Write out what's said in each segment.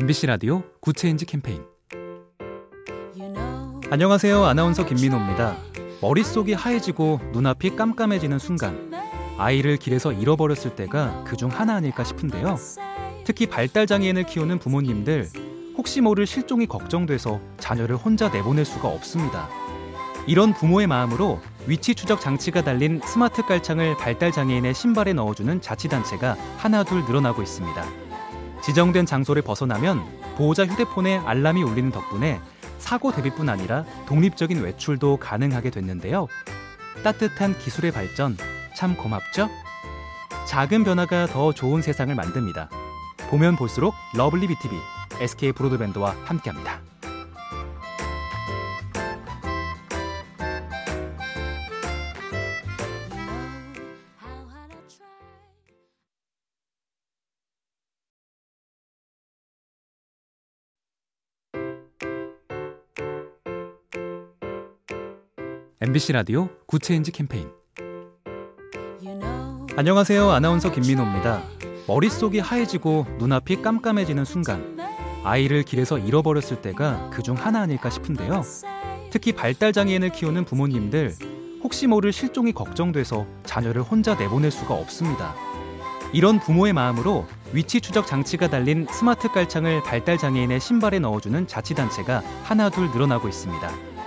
MBC 라디오 Good Change 캠페인 안녕하세요. 아나운서 김민호입니다. 머릿속이 하얘지고 눈앞이 깜깜해지는 순간 아이를 길에서 잃어버렸을 때가 그중 하나 아닐까 싶은데요. 특히 발달 장애인을 키우는 부모님들 혹시 모를 실종이 걱정돼서 자녀를 혼자 내보낼 수가 없습니다. 이런 부모의 마음으로 위치 추적 장치가 달린 스마트 깔창을 발달 장애인의 신발에 넣어주는 자치단체가 하나둘 늘어나고 있습니다. 지정된 장소를 벗어나면 보호자 휴대폰에 알람이 울리는 덕분에 사고 대비뿐 아니라 독립적인 외출도 가능하게 됐는데요. 따뜻한 기술의 발전 참 고맙죠? 작은 변화가 더 좋은 세상을 만듭니다. 보면 볼수록 lovely B tv SK 브로드밴드와 함께합니다. MBC 라디오 Good Change 캠페인 안녕하세요. 아나운서 김민호입니다. 머릿속이 하얘지고 눈앞이 깜깜해지는 순간 아이를 길에서 잃어버렸을 때가 그중 하나 아닐까 싶은데요. 특히 발달 장애인을 키우는 부모님들 혹시 모를 실종이 걱정돼서 자녀를 혼자 내보낼 수가 없습니다. 이런 부모의 마음으로 위치 추적 장치가 달린 스마트 깔창을 발달 장애인의 신발에 넣어주는 자치단체가 하나둘 늘어나고 있습니다.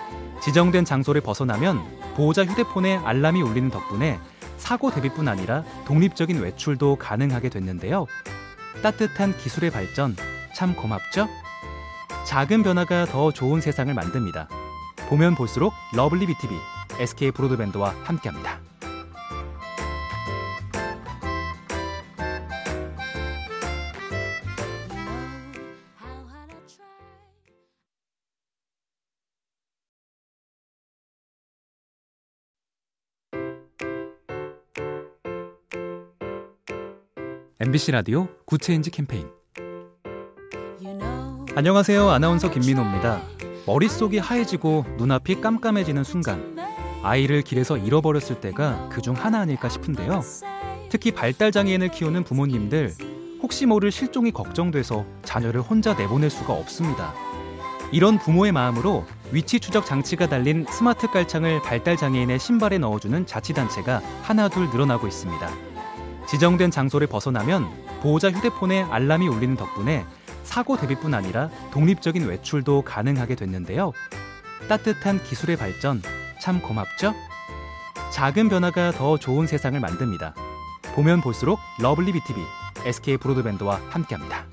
지정된 장소를 벗어나면 보호자 휴대폰에 알람이 울리는 덕분에 사고 대비뿐 아니라 독립적인 외출도 가능하게 됐는데요. 따뜻한 기술의 발전 참 고맙죠? 작은 변화가 더 좋은 세상을 만듭니다. 보면 볼수록 lovely B tv SK 브로드밴드와 함께합니다. MBC 라디오 Good Change 캠페인 안녕하세요. 아나운서 김민호입니다. 머릿속이 하얘지고 눈앞이 깜깜해지는 순간 아이를 길에서 잃어버렸을 때가 그중 하나 아닐까 싶은데요. 특히 발달 장애인을 키우는 부모님들 혹시 모를 실종이 걱정돼서 자녀를 혼자 내보낼 수가 없습니다. 이런 부모의 마음으로 위치 추적 장치가 달린 스마트 깔창을 발달 장애인의 신발에 넣어주는 자치단체가 하나둘 늘어나고 있습니다. 지정된 장소를 벗어나면 보호자 휴대폰에 알람이 울리는 덕분에 사고 대비뿐 아니라 독립적인 외출도 가능하게 됐는데요. 따뜻한 기술의 발전 참 고맙죠? 작은 변화가 더 좋은 세상을 만듭니다. 보면 볼수록 lovely B tv SK 브로드밴드와 함께합니다.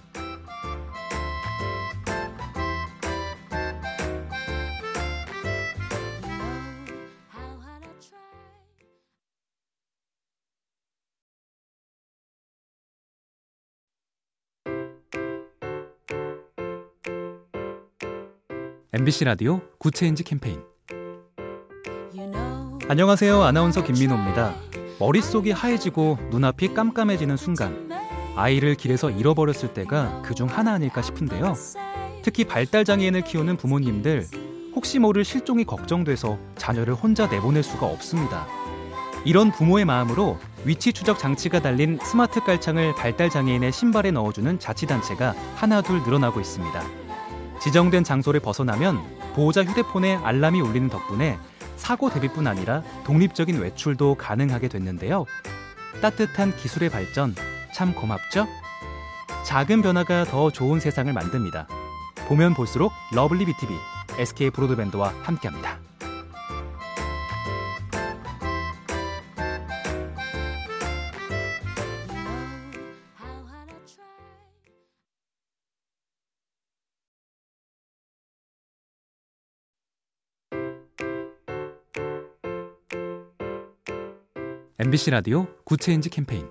MBC 라디오 Good Change 캠페인 안녕하세요. 아나운서 김민호입니다. 머릿속이 하얘지고 눈앞이 깜깜해지는 순간 아이를 길에서 잃어버렸을 때가 그중 하나 아닐까 싶은데요. 특히 발달 장애인을 키우는 부모님들 혹시 모를 실종이 걱정돼서 자녀를 혼자 내보낼 수가 없습니다. 이런 부모의 마음으로 위치 추적 장치가 달린 스마트 깔창을 발달 장애인의 신발에 넣어주는 자치단체가 하나 둘 늘어나고 있습니다. 지정된 장소를 벗어나면 보호자 휴대폰에 알람이 울리는 덕분에 사고 대비뿐 아니라 독립적인 외출도 가능하게 됐는데요. 따뜻한 기술의 발전 참 고맙죠? 작은 변화가 더 좋은 세상을 만듭니다. 보면 볼수록 lovely B tv SK 브로드밴드와 함께합니다. MBC 라디오 Good Change 캠페인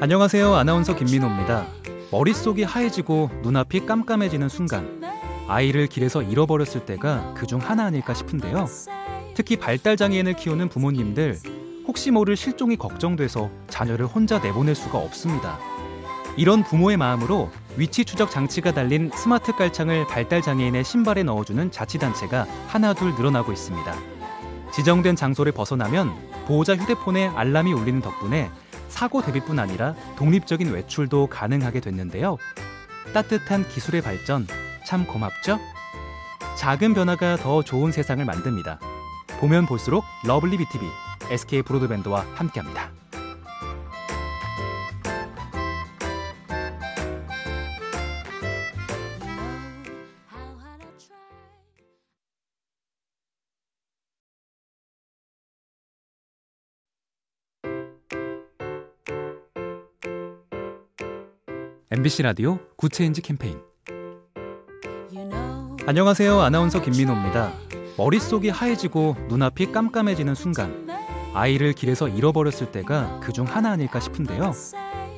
안녕하세요. 아나운서 김민호입니다. 머릿속이 하얘지고 눈앞이 깜깜해지는 순간 아이를 길에서 잃어버렸을 때가 그중 하나 아닐까 싶은데요. 특히 발달 장애인을 키우는 부모님들 혹시 모를 실종이 걱정돼서 자녀를 혼자 내보낼 수가 없습니다. 이런 부모의 마음으로 위치 추적 장치가 달린 스마트 깔창을 발달 장애인의 신발에 넣어주는 자치단체가 하나둘 늘어나고 있습니다. 지정된 장소를 벗어나면 보호자 휴대폰에 알람이 울리는 덕분에 사고 대비뿐 아니라 독립적인 외출도 가능하게 됐는데요. 따뜻한 기술의 발전 참 고맙죠? 작은 변화가 더 좋은 세상을 만듭니다. 보면 볼수록 lovely BTV, SK 브로드밴드와 함께합니다. MBC 라디오 Good Change 캠페인 안녕하세요. 아나운서 김민호입니다. 머릿속이 하얘지고 눈앞이 깜깜해지는 순간 아이를 길에서 잃어버렸을 때가 그중 하나 아닐까 싶은데요.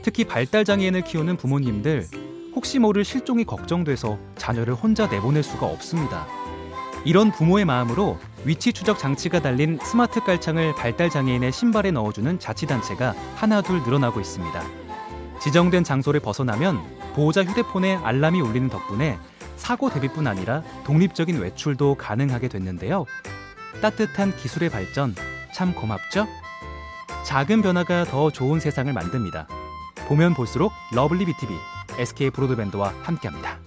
특히 발달 장애인을 키우는 부모님들 혹시 모를 실종이 걱정돼서 자녀를 혼자 내보낼 수가 없습니다. 이런 부모의 마음으로 위치 추적 장치가 달린 스마트 깔창을 발달 장애인의 신발에 넣어주는 자치단체가 하나둘 늘어나고 있습니다. 지정된 장소를 벗어나면 보호자 휴대폰에 알람이 울리는 덕분에 사고 대비뿐 아니라 독립적인 외출도 가능하게 됐는데요. 따뜻한 기술의 발전 참 고맙죠? 작은 변화가 더 좋은 세상을 만듭니다. 보면 볼수록 lovely BTV, SK 브로드밴드와 함께합니다.